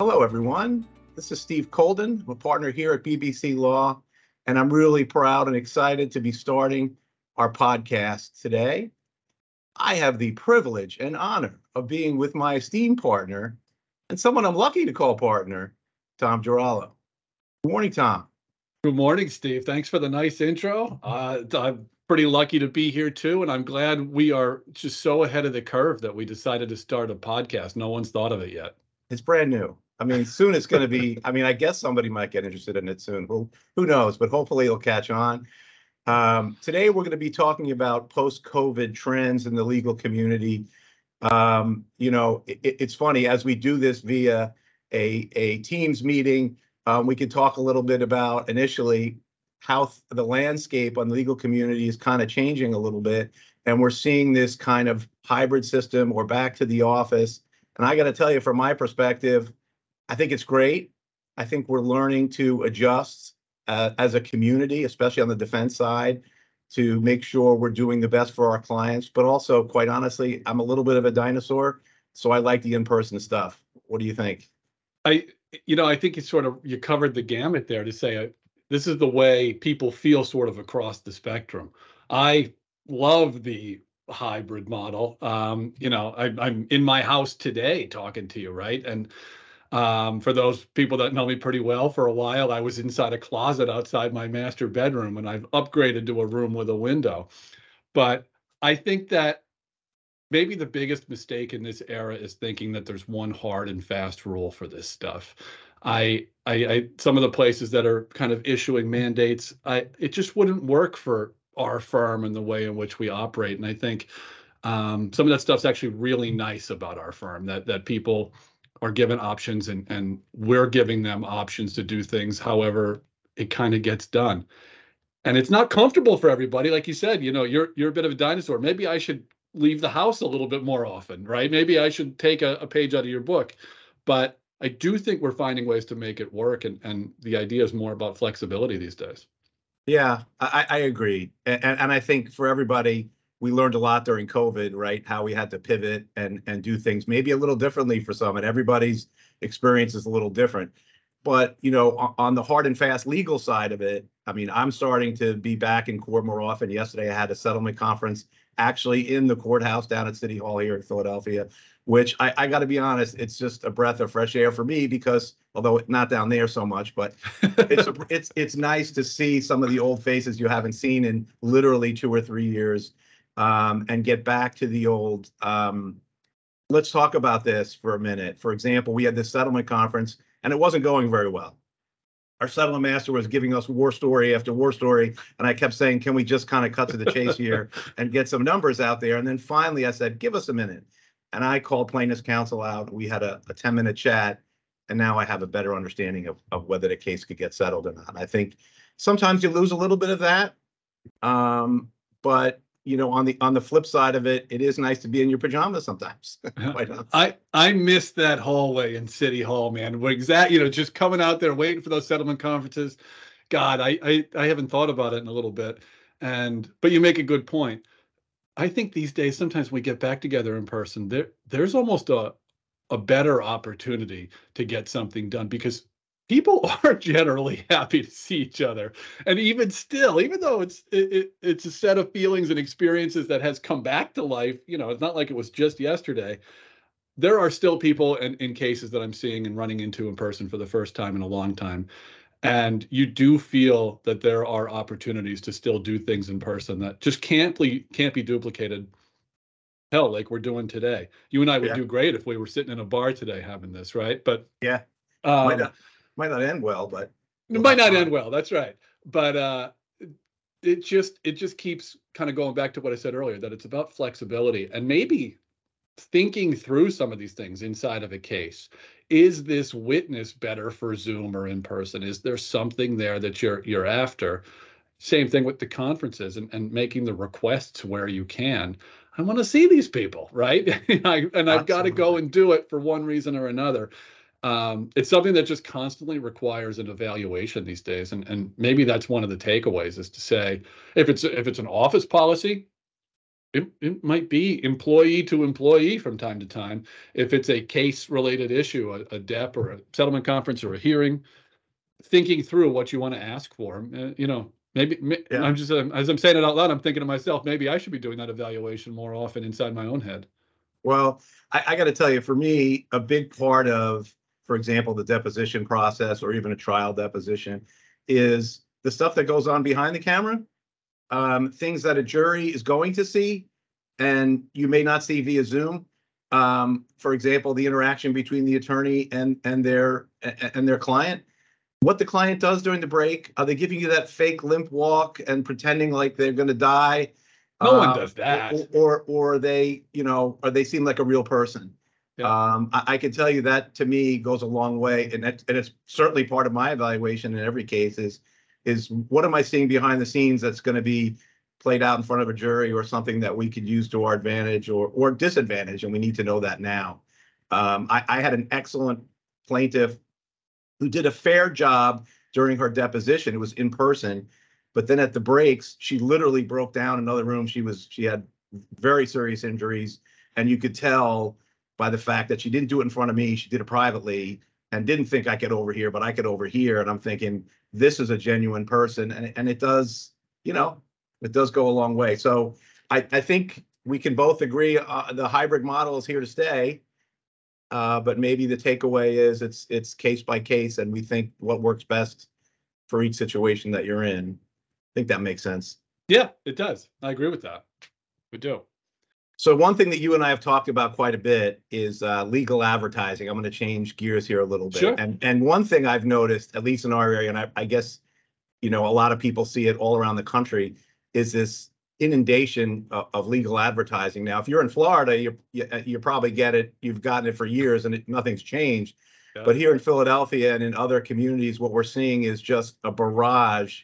Hello, everyone. This is Steve Cholden, I'm a partner here at BBC Law, and I'm really proud and excited to be starting our podcast today. I have the privilege and honor of being with my esteemed partner and someone I'm lucky to call partner, Tom Geroulo. Good morning, Tom. Good morning, Steve. Thanks for the nice intro. Uh, I'm pretty lucky to be here too, and I'm glad we are just so ahead of the curve that we decided to start a podcast. No one's thought of it yet. It's brand new. I mean, soon it's going to be. I mean, I guess somebody might get interested in it soon. Who who knows? But hopefully it'll catch on. Um, today we're going to be talking about post-COVID trends in the legal community. Um, you know, it, it's funny as we do this via a a Teams meeting. Um, we could talk a little bit about initially how th- the landscape on the legal community is kind of changing a little bit, and we're seeing this kind of hybrid system or back to the office. And I got to tell you, from my perspective, I think it's great. I think we're learning to adjust uh, as a community, especially on the defense side, to make sure we're doing the best for our clients. But also, quite honestly, I'm a little bit of a dinosaur, so I like the in-person stuff. What do you think? I, you know, I think you sort of you covered the gamut there to say uh, this is the way people feel sort of across the spectrum. I love the hybrid model. Um, you know, I, I'm in my house today talking to you, right? And um, for those people that know me pretty well, for a while I was inside a closet outside my master bedroom, and I've upgraded to a room with a window. But I think that maybe the biggest mistake in this era is thinking that there's one hard and fast rule for this stuff. I, I, I some of the places that are kind of issuing mandates, I it just wouldn't work for our firm and the way in which we operate. And I think um, some of that stuff's actually really nice about our firm that that people are given options and and we're giving them options to do things however it kind of gets done. And it's not comfortable for everybody like you said you know you're you're a bit of a dinosaur. Maybe i should leave the house a little bit more often right? Maybe i should take a, a page out of your book. But i do think we're finding ways to make it work and and the idea is more about flexibility these days. Yeah i i agree. And and i think for everybody we learned a lot during COVID, right? How we had to pivot and and do things maybe a little differently for some, and everybody's experience is a little different. But you know, on the hard and fast legal side of it, I mean, I'm starting to be back in court more often. Yesterday, I had a settlement conference actually in the courthouse down at City Hall here in Philadelphia, which I, I got to be honest, it's just a breath of fresh air for me because although not down there so much, but it's a, it's it's nice to see some of the old faces you haven't seen in literally two or three years um, and get back to the old. Um, let's talk about this for a minute. For example, we had this settlement conference and it wasn't going very well. Our settlement master was giving us war story after war story, and I kept saying, "Can we just kind of cut to the chase here and get some numbers out there?" And then finally, I said, "Give us a minute." And I called plaintiff's counsel out. We had a, a 10 minute chat, and now I have a better understanding of, of whether the case could get settled or not. I think sometimes you lose a little bit of that, um, but you know, on the on the flip side of it, it is nice to be in your pajamas sometimes. I I miss that hallway in City Hall, man. Exact, you know, just coming out there waiting for those settlement conferences. God, I, I I haven't thought about it in a little bit. And but you make a good point. I think these days sometimes we get back together in person, there there's almost a a better opportunity to get something done because people are generally happy to see each other. And even still even though it's it, it, it's a set of feelings and experiences that has come back to life you know it's not like it was just yesterday. There are still people in, in cases that i'm seeing and running into in person for the first time in a long time. And you do feel that there are opportunities to still do things in person that just can't be can't be duplicated. Hell like we're doing today. You and i would yeah. do great if we were sitting in a bar today having this right? But yeah. Um, might not end well, but it might not end well. That's right. But uh, it just it just keeps kind of going back to what I said earlier that it's about flexibility and maybe thinking through some of these things inside of a case. Is this witness better for Zoom or in person? Is there something there that you're you're after? Same thing with the conferences and, and making the requests where you can. I want to see these people, right? I, and I've got to go and do it for one reason or another um, it's something that just constantly requires an evaluation these days and and maybe that's one of the takeaways is to say if it's if it's an office policy it, it might be employee to employee from time to time. If it's a case related issue, a, a DEP or a settlement conference or a hearing, thinking through what you want to ask for, uh, you know, maybe Yeah. I'm just, as I'm saying it out loud, I'm thinking to myself, maybe I should be doing that evaluation more often inside my own head. Well, I, I got to tell you, for me, a big part of, for example, the deposition process or even a trial deposition is the stuff that goes on behind the camera, um, things that a jury is going to see and you may not see via Zoom. Um, for example, the interaction between the attorney and and their and their client. What the client does during the break, are they giving you that fake limp walk and pretending like they're going to die? No one Uh, does that. Or, or, or they, you know, or they seem like a real person. Um, I, I can tell you that to me goes a long way, and that, and it's certainly part of my evaluation in every case is, is what am I seeing behind the scenes that's going to be played out in front of a jury or something that we could use to our advantage or, or disadvantage, and we need to know that now. Um, I, I had an excellent plaintiff who did a fair job during her deposition. It was in person, but then at the breaks, she literally broke down in another room. She was she had very serious injuries, and you could tell by the fact that she didn't do it in front of me. She did it privately and didn't think I could overhear, but I could overhear. And I'm thinking this is a genuine person, and and it does, you know, it does go a long way. So I I think we can both agree uh, the hybrid model is here to stay. Uh, but maybe the takeaway is it's it's case by case, and we think what works best for each situation that you're in. I think that makes sense. Yeah, it does. I agree with that. We do. So one thing that you and I have talked about quite a bit is uh, legal advertising. I'm going to change gears here a little bit. Sure. And and one thing I've noticed, at least in our area, and I, I guess, you know, a lot of people see it all around the country, is this inundation of, of legal advertising. Now, if you're in Florida, you you, you probably get it. You've gotten it for years, and it, nothing's changed. Yeah. But here in Philadelphia and in other communities, what we're seeing is just a barrage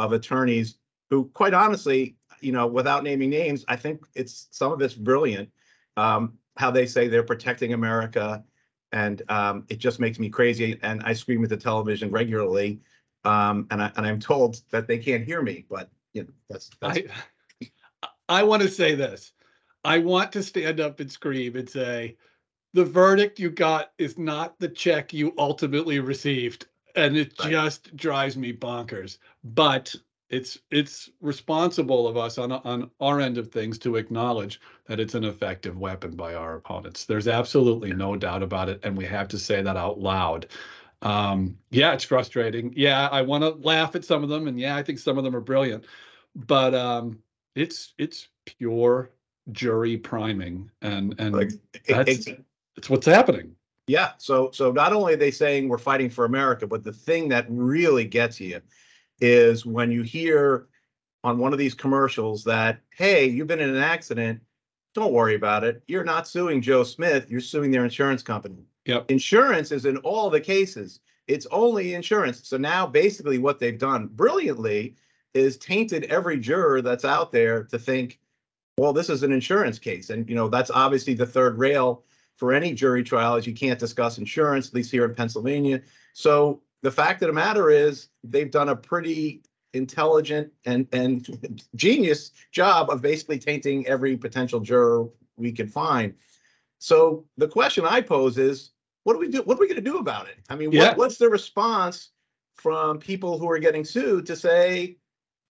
of attorneys who, quite honestly, you know, without naming names, I think it's some of it's brilliant. Um, how they say they're protecting America, and um, it just makes me crazy. And I scream at the television regularly, um, and I and I'm told that they can't hear me. But you know, that's that's I, I want to say this. I want to stand up and scream and say, the verdict you got is not the check you ultimately received. And it Right. just drives me bonkers. But it's it's responsible of us on on our end of things to acknowledge that it's an effective weapon by our opponents. There's absolutely no doubt about it, and we have to say that out loud. Um, yeah, it's frustrating. Yeah, I want to laugh at some of them, and yeah, I think some of them are brilliant, but um, it's it's pure jury priming, and and like that's it- it's what's happening. Yeah, so so not only are they saying we're fighting for America, but the thing that really gets you is when you hear on one of these commercials that, hey, you've been in an accident, don't worry about it. You're not suing Joe Smith, you're suing their insurance company. Yep. Insurance is in all the cases. It's only insurance. So now basically what they've done brilliantly is tainted every juror that's out there to think, well, this is an insurance case. And you know, that's obviously the third rail for any jury trial is you can't discuss insurance, at least here in Pennsylvania. So the fact of the matter is they've done a pretty intelligent and and genius job of basically tainting every potential juror we can find. So the question I pose is, what do we do? What are we going to do about it? I mean, Yeah. what, what's the response from people who are getting sued to say,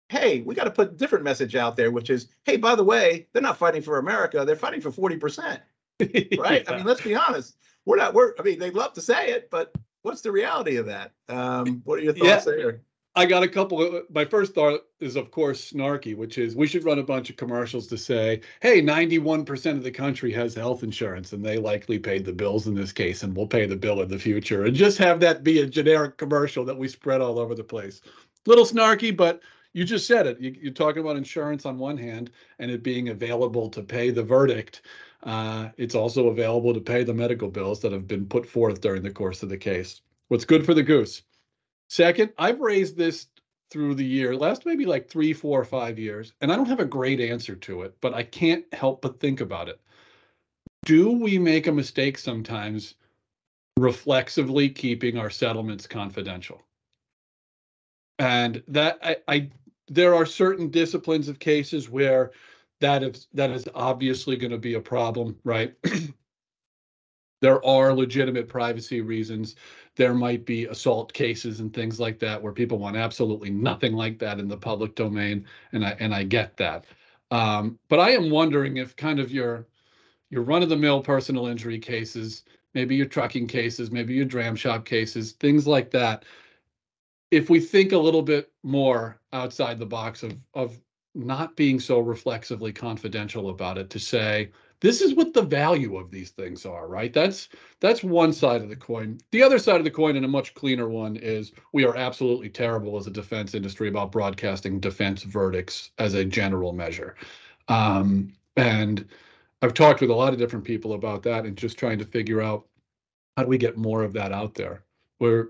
hey, we got to put a different message out there, which is, hey, by the way, they're not fighting for America, they're fighting for 40% right? I mean, let's be honest. We're not. We're. I mean, they love to say it, but what's the reality of that? Um, what are your thoughts there? I got a couple of my first thought is of course snarky, which is we should run a bunch of commercials to say, hey, 91% of the country has health insurance and they likely paid the bills in this case and we'll pay the bill in the future. And just have that be a generic commercial that we spread all over the place. Little snarky, but you just said it. You, you're talking about insurance on one hand and it being available to pay the verdict. Uh, it's also available to pay the medical bills that have been put forth during the course of the case. What's good for the goose? Second, I've raised this through the year, last maybe like three, four, five years, and I don't have a great answer to it, but I can't help but think about it. Do we make a mistake sometimes reflexively keeping our settlements confidential? And that I there are certain disciplines of cases where that is that is obviously going to be a problem, right? there are legitimate privacy reasons. There might be assault cases and things like that where people want absolutely nothing like that in the public domain, and I and I get that. Um, but I am wondering if kind of your your run-of-the-mill personal injury cases, maybe your trucking cases, maybe your dram shop cases, things like that. If we think a little bit more outside the box of of not being so reflexively confidential about it to say this is what the value of these things are right? That's that's one side of the coin. The other side of the coin and a much cleaner one is we are absolutely terrible as a defense industry about broadcasting defense verdicts as a general measure. Um, and i've talked with a lot of different people about that and just trying to figure out how do we get more of that out there where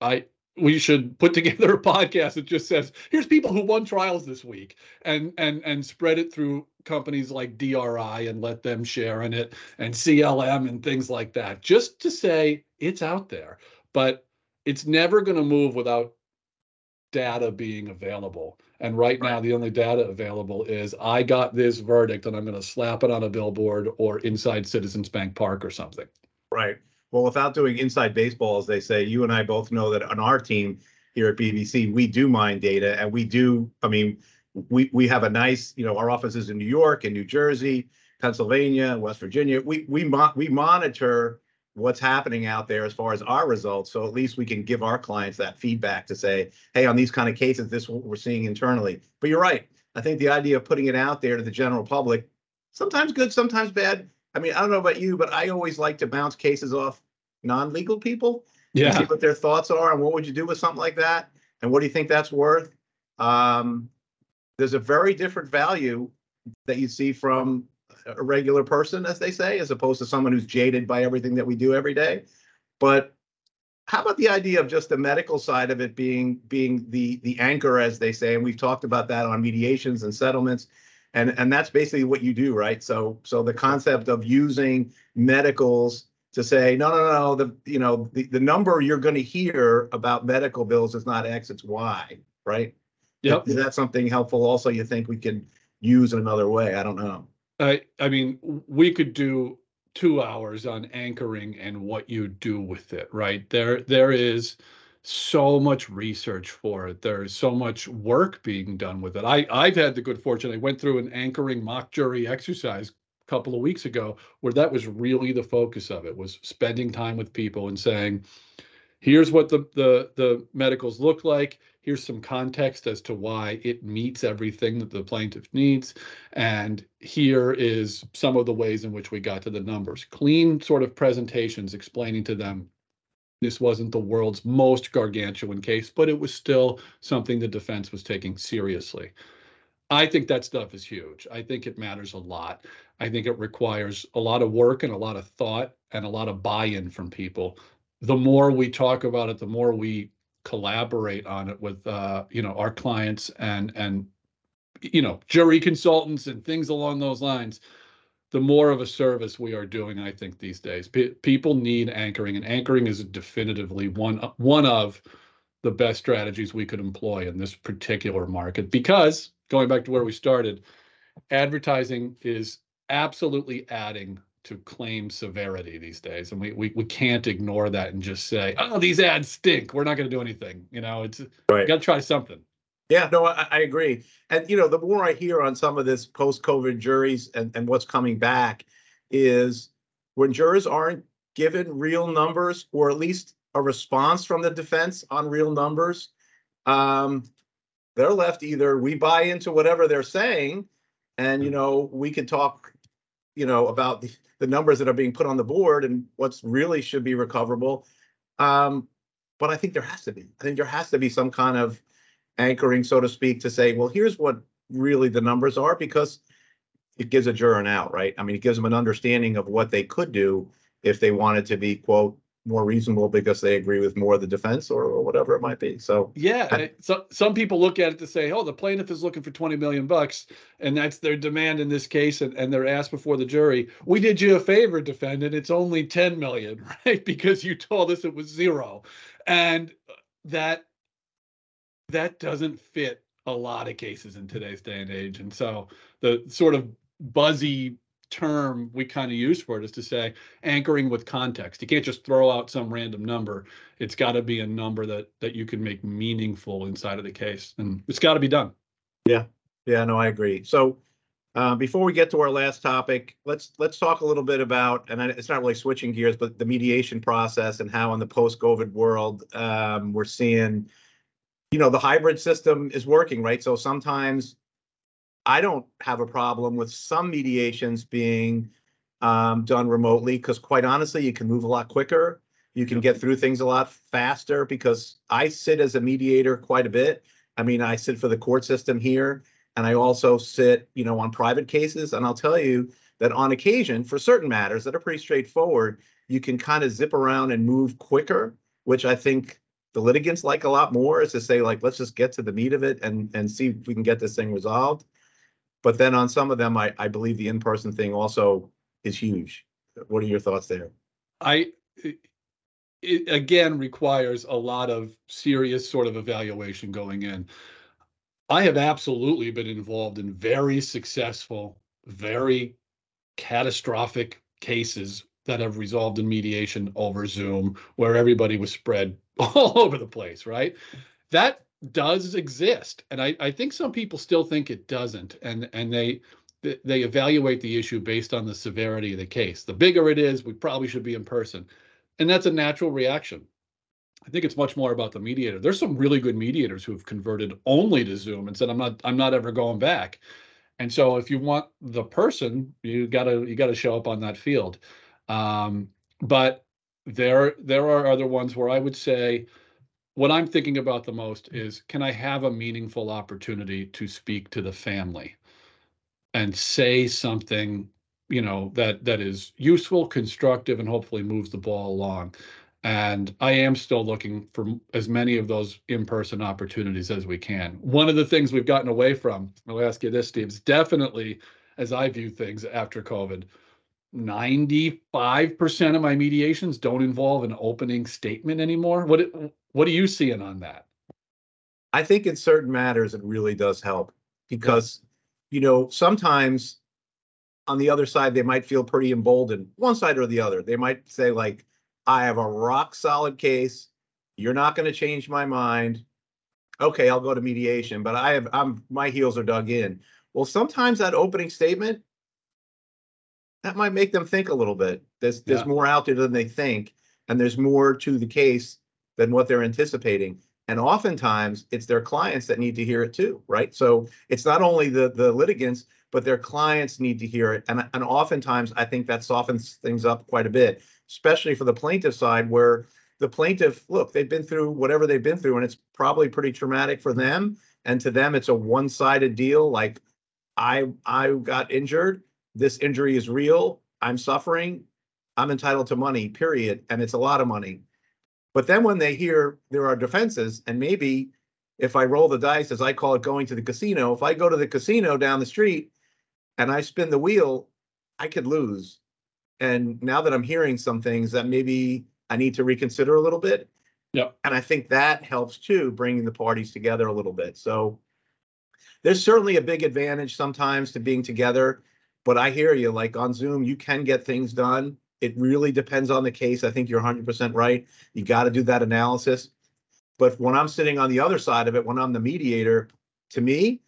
i we should put together a podcast that just says here's people who won trials this week and and and spread it through companies like DRI and let them share in it and CLM and things like that just to say it's out there. But it's never going to move without data being available. And right now the only data available is I got this verdict and I'm going to slap it on a billboard or inside Citizens Bank Park or something. Right well, without doing inside baseball, as they say, you and I both know that on our team here at BBC, we do mine data and we do, I mean, we we have a nice, you know, our offices in New York and New Jersey, Pennsylvania, West Virginia. We we mo- we monitor what's happening out there as far as our results. So at least we can give our clients that feedback to say, hey, on these kind of cases, this is what we're seeing internally. But you're right. I think the idea of putting it out there to the general public, sometimes good, sometimes bad. I mean, I don't know about you, but I always like to bounce cases off non-legal people. Yeah. See what their thoughts are and what would you do with something like that? And what do you think that's worth? Um, there's a very different value that you see from a regular person, as they say, as opposed to someone who's jaded by everything that we do every day. But how about the idea of just the medical side of it being being the the anchor, as they say, and we've talked about that on mediations and settlements, and and that's basically what you do, right? So so the concept of using medicals to say, no, no, no, the you know the, the number you're going to hear about medical bills is not X, it's Y, right? Yep. Is that something helpful? Also, you think we could use in another way? I don't know. I I mean, we could do two hours on anchoring and what you do with it, right? There there is so much research for it. There's so much work being done with it. I I've had the good fortune. I went through an anchoring mock jury exercise a couple of weeks ago where that was really the focus of it was spending time with people and saying here's what the the the medicals look like here's some context as to why it meets everything that the plaintiff needs and here is some of the ways in which we got to the numbers clean sort of presentations explaining to them this wasn't the world's most gargantuan case but it was still something the defense was taking seriously I think that stuff is huge. I think it matters a lot. I think it requires a lot of work and a lot of thought and a lot of buy-in from people. The more we talk about it, the more we collaborate on it with uh, you know our clients and and you know jury consultants and things along those lines. The more of a service we are doing, I think these days, P- people need anchoring, and anchoring is definitively one one of the best strategies we could employ in this particular market because going back to where we started, advertising is absolutely adding to claim severity these days. And we, we, we can't ignore that and just say, oh, these ads stink. We're not going to do anything. You know, it's right. got to try something. Yeah, no, I, I, agree. And, you know, the more I hear on some of this post COVID juries and, and what's coming back is when jurors aren't given real numbers or at least a response from the defense on real numbers, um, they're left either we buy into whatever they're saying and you know we can talk you know about the, the numbers that are being put on the board and what's really should be recoverable. Um, but i think there has to be. I think there has to be some kind of anchoring so to speak to say well here's what really the numbers are because it gives a juror an out right i mean it gives them an understanding of what they could do if they wanted to be quote more reasonable because they agree with more of the defense or, or whatever it might be. So yeah, I, so some people look at it to say, oh, the plaintiff is looking for 20 million bucks, and that's their demand in this case, and, and they're asked before the jury, we did you a favor, defendant, it's only 10 million, right? Because you told us it was zero. And that that doesn't fit a lot of cases in today's day and age. And so the sort of buzzy term we kind of use for it is to say anchoring with context. You can't just throw out some random number. It's got to be a number that that you can make meaningful inside of the case, and it's got to be done. Yeah, yeah, no, I agree. So uh, before we get to our last topic, let's let's talk a little bit about, and it's not really switching gears, but the mediation process and how in the post-COVID world um, we're seeing, you know, the hybrid system is working, right? So sometimes I don't have a problem with some mediations being um, done remotely because, quite honestly, you can move a lot quicker. You can get through things a lot faster because I sit as a mediator quite a bit. I mean, I sit for the court system here, and I also sit, you know, on private cases. And I'll tell you that on occasion, for certain matters that are pretty straightforward, you can kind of zip around and move quicker, which I think the litigants like a lot more. Is to say, like, let's just get to the meat of it and and see if we can get this thing resolved. But then on some of them, I, I believe the in-person thing also is huge. What are your thoughts there? I it again requires a lot of serious sort of evaluation going in. I have absolutely been involved in very successful, very catastrophic cases that have resolved in mediation over Zoom where everybody was spread all over the place, right? That does exist and I, I think some people still think it doesn't and and they they evaluate the issue based on the severity of the case. The bigger it is we probably should be in person and that's a natural reaction. I think it's much more about the mediator. There's some really good mediators who have converted only to zoom and said i'm not i'm not ever going back. And so if you want the person you gotta you gotta show up on that field. Um, but there there are other ones where i would say what I'm thinking about the most is can I have a meaningful opportunity to speak to the family and say something, you know, that that is useful, constructive, and hopefully moves the ball along. And I am still looking for as many of those in-person opportunities as we can. One of the things we've gotten away from, I'll ask you this, Steve, is definitely as I view things after COVID, 95% of my mediations don't involve an opening statement anymore. What what are you seeing on that? I think in certain matters it really does help because you know sometimes on the other side they might feel pretty emboldened. One side or the other. They might say like i have a rock solid case. You're not going to change my mind. Okay i'll go to mediation but i have i'm my heels are dug in. Well sometimes that opening statement that might make them think a little bit there's there's Yeah. more out there than they think and there's more to the case than what they're anticipating. And oftentimes it's their clients that need to hear it too, right? So it's not only the the litigants, but their clients need to hear it. And, and oftentimes I think that softens things up quite a bit, especially for the plaintiff side where the plaintiff, look, they've been through whatever they've been through, and it's probably pretty traumatic for them. And to them, it's a one-sided deal. Like I I got injured. This injury is real. I'm suffering. I'm entitled to money, period. And it's a lot of money. But then when they hear there are defenses, and maybe if I roll the dice, as I call it, going to the casino, if I go to the casino down the street and I spin the wheel, I could lose. And now that I'm hearing some things that maybe I need to reconsider a little bit. Yeah. And I think that helps too, bringing the parties together a little bit. So there's certainly a big advantage sometimes to being together. But I hear you, like on Zoom, you can get things done it really depends on the case. I think you're 100% right. You got to do that analysis. But when I'm sitting on the other side of it, when I'm the mediator, to me,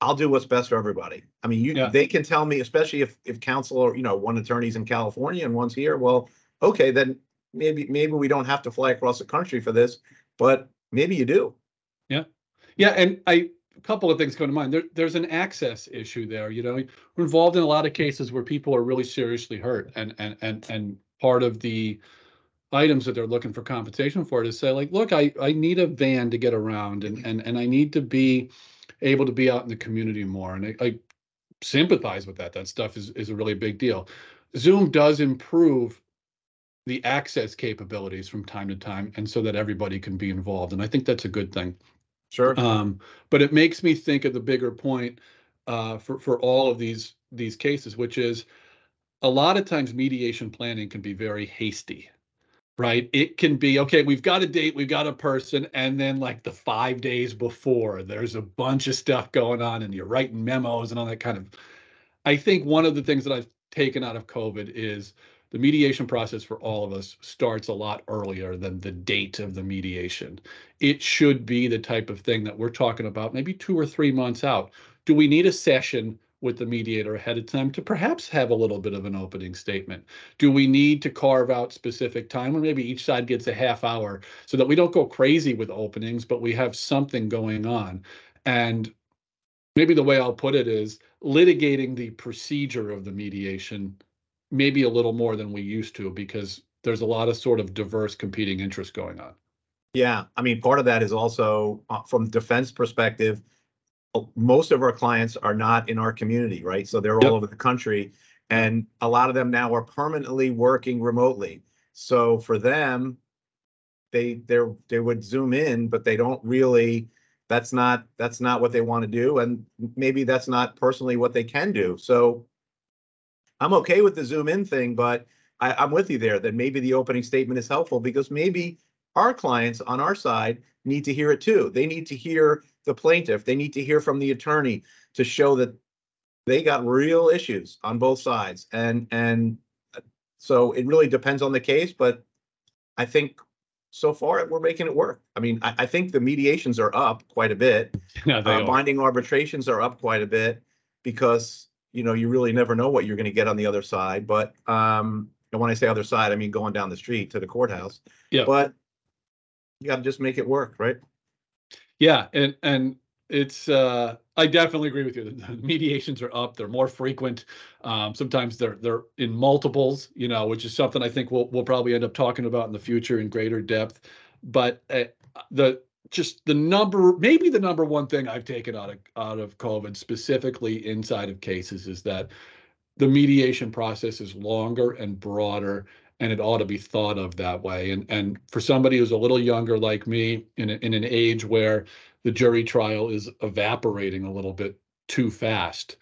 I'll do what's best for everybody. I mean, you Yeah. they can tell me, especially if if counsel or you know one attorney's in California and one's here. Well, okay, then maybe maybe we don't have to fly across the country for this, but maybe you do. Yeah, yeah, and I a couple of things come to mind. There, there's an access issue there. You know, we're involved in a lot of cases where people are really seriously hurt, and and and and part of the items that they're looking for compensation for is say like, look, I I need a van to get around, and and and I need to be able to be out in the community more, and I, I sympathize with that. That stuff is is a really big deal. Zoom does improve the access capabilities from time to time, and so that everybody can be involved, and I think that's a good thing. Sure. Um, but it makes me think of the bigger point uh, for for all of these these cases, which is a lot of times mediation planning can be very hasty. right? It can be okay, we've got a date, we've got a person, and then like the five days before, there's a bunch of stuff going on, and you're writing memos and all that kind of. I think one of the things that I've taken out of COVID is the mediation process for all of us starts a lot earlier than the date of the mediation. It should be the type of thing that we're talking about maybe two or three months out. Do we need a session with the mediator ahead of time to perhaps have a little bit of an opening statement? Do we need to carve out specific time or maybe each side gets a half hour so that we don't go crazy with openings, but we have something going on? And maybe the way I'll put it is litigating the procedure of the mediation maybe a little more than we used to because there's a lot of sort of diverse competing interests going on. Yeah, I mean, part of that is also uh, from defense perspective, most of our clients are not in our community, right? So they're Yep. all over the country, and a lot of them now are permanently working remotely. So for them, they they're they would zoom in, but they don't really. That's not that's not what they want to do, and maybe that's not personally what they can do. So I'm okay with the zoom in thing, but I, I'm with you there that maybe the opening statement is helpful because maybe our clients on our side need to hear it too. They need to hear the plaintiff. They need to hear from the attorney to show that they got real issues on both sides. And and so it really depends on the case, but I think so far we're making it work. I mean, I, I think the mediations are up quite a bit. They Uh, binding arbitrations are up quite a bit because you know you really never know what you're going to get on the other side. But um, and when I say other side, I mean going down the street to the courthouse. Yeah. But you got to just make it work, right? Yeah, and and it's uh I definitely agree with you. The mediations are up, they're more frequent. Um sometimes they're they're in multiples, you know, which is something I think we'll we'll probably end up talking about in the future in greater depth. But uh, the just the number maybe the number one thing I've taken out of out of COVID specifically inside of cases is that the mediation process is longer and broader and it ought to be thought of that way. And and for somebody who's a little younger like me, in a, in an age where the jury trial is evaporating a little bit too fast,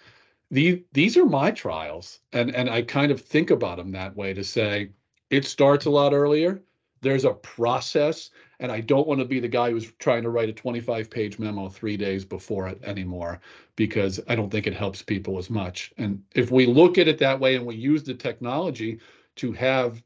these these are my trials, and and I kind of think about them that way to say it starts a lot earlier. There's a process, and I don't want to be the guy who's trying to write a 25 page memo three days before it anymore because I don't think it helps people as much. And if we look at it that way and we use the technology to have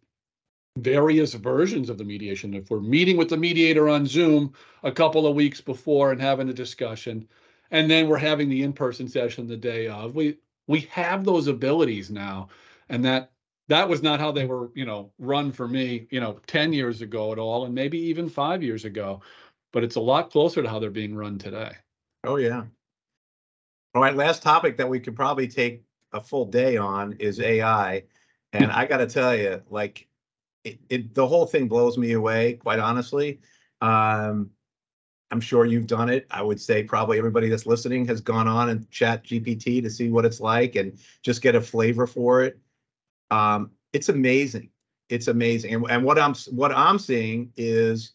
various versions of the mediation. If we're meeting with the mediator on Zoom a couple of weeks before and having a discussion, and then we're having the in-person session the day of, we we have those abilities now, and that that was not how they were, you know, run for me, you know, 10 years ago at all, and maybe even five years ago. But it's a lot closer to how they're being run today. Oh, yeah. All right, last topic that we could probably take a full day on is AI. And I got to tell you, like, it, it, the whole thing blows me away, quite honestly. Um, I'm sure you've done it. I would say probably everybody that's listening has gone on and ChatGPT to see what it's like and just get a flavor for it. Um, it's amazing. It's amazing. And, and what I'm what I'm seeing is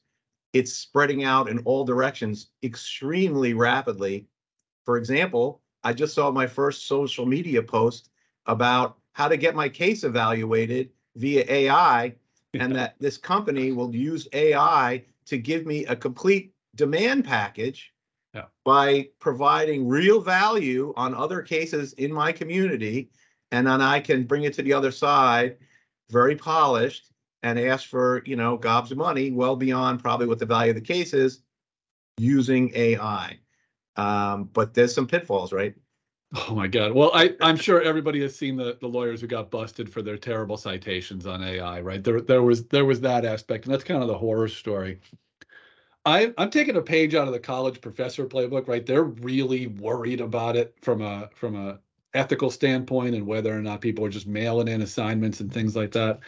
it's spreading out in all directions extremely rapidly. For example, I just saw my first social media post about how to get my case evaluated via AI and that this company will use AI to give me a complete demand package Yeah. by providing real value on other cases in my community. And then I can bring it to the other side, very polished, and ask for, you know, gobs of money well beyond probably what the value of the case is using AI. Um, but there's some pitfalls, right? Oh my God. Well, I, I'm sure everybody has seen the, the lawyers who got busted for their terrible citations on AI, right? There, there was there was that aspect, and that's kind of the horror story. I, I'm taking a page out of the college professor playbook, right? They're really worried about it from a from a ethical standpoint and whether or not people are just mailing in assignments and things like that.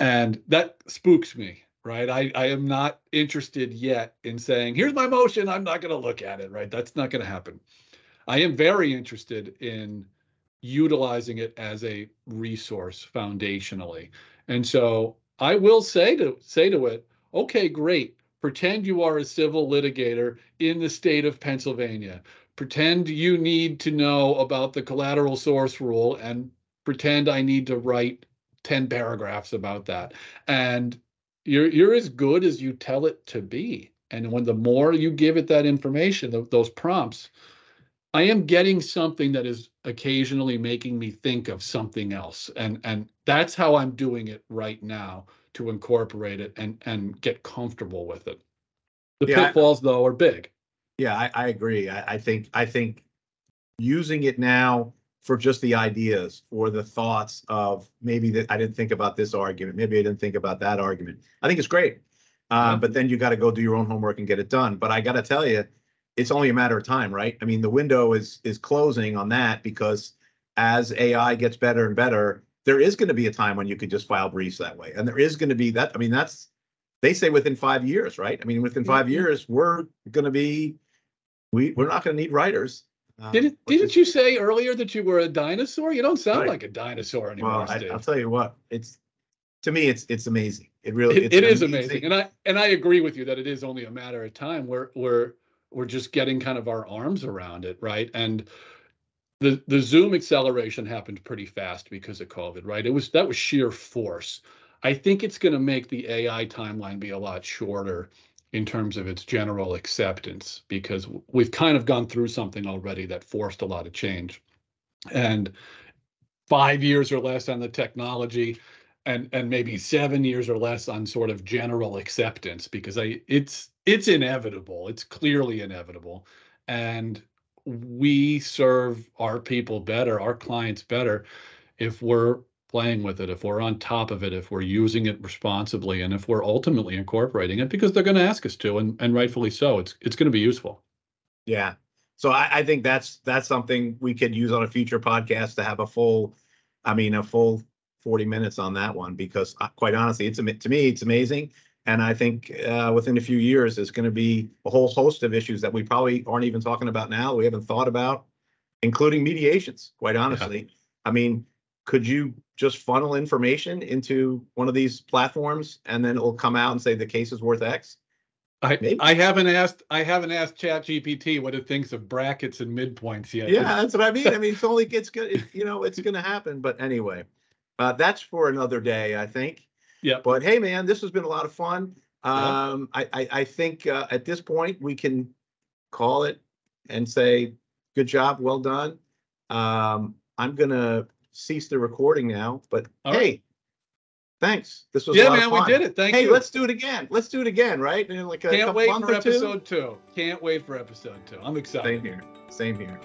And that spooks me, right? I, I am not interested yet in saying, here's my motion. I'm not going to look at it, right? That's not going to happen. I am very interested in utilizing it as a resource foundationally. And so I will say to say to it, okay, great. Pretend you are a civil litigator in the state of Pennsylvania. Pretend you need to know about the collateral source rule and pretend I need to write 10 paragraphs about that. And you're you're as good as you tell it to be. And when the more you give it that information, th- those prompts, I am getting something that is occasionally making me think of something else. And and that's how I'm doing it right now to incorporate it and and get comfortable with it. The Yeah, pitfalls though are big. Yeah, I, I agree. I, I think, I think using it now for just the ideas or the thoughts of maybe that I didn't think about this argument, maybe I didn't think about that argument. I think it's great. Uh, Yeah. but then you got to go do your own homework and get it done. But I got to tell you, it's only a matter of time, right? I mean, the window is, is closing on that because as AI gets better and better, there is going to be a time when you could just file briefs that way. And there is going to be that, I mean, that's, they say within five years, right? I mean, within five years, we're going to be, we, we're not going to need writers. uh, Didn't didn't is- you say earlier that you were a dinosaur? You don't sound Right. like a dinosaur anymore, Well, I, Steve. I'll tell you what, it's, to me, it's, it's amazing. It really, It, it's it is amazing, and I and I agree with you that it is only a matter of time. We're we're we're just getting kind of our arms around it, right? And the the Zoom acceleration happened pretty fast because of COVID, right? It was that was sheer force. I think it's going to make the AI timeline be a lot shorter in terms of its general acceptance because we've kind of gone through something already that forced a lot of change. And five years or less on the technology and and maybe seven years or less on sort of general acceptance because I it's it's inevitable. It's clearly inevitable. And we serve our people better, our clients better if we're playing with it, if we're on top of it, if we're using it responsibly, and if we're ultimately incorporating it because they're going to ask us to, and, and rightfully so. It's it's going to be useful. Yeah. So I, I think that's, that's something we could use on a future podcast to have a full, I mean, a full forty minutes on that one, because uh, quite honestly, it's, to me, it's amazing. And I think, uh, within a few years, there's gonna be a whole host of issues that we probably aren't even talking about now, we haven't thought about, including mediations, quite honestly. I mean, could you just funnel information into one of these platforms and then it'll come out and say the case is worth X? I, Maybe. I haven't asked I haven't asked ChatGPT what it thinks of brackets and midpoints yet. Yeah, that's what I mean. I mean, it's only, it's good, it- you know, it's gonna happen, but anyway. Uh, that's for another day, I think. Yeah. But hey, man, this has been a lot of fun. Yeah. Um, I, I, I think, uh, at this point, we can call it and say, good job, well done. Um, I'm gonna cease the recording now, but All right. hey, thanks. This was Yeah, man, we did it. Thank Hey, you. Hey, let's do it again. Let's do it again, right? In like a Can't wait for or two? episode two. Can't wait for episode two. I'm excited. Same here, same here.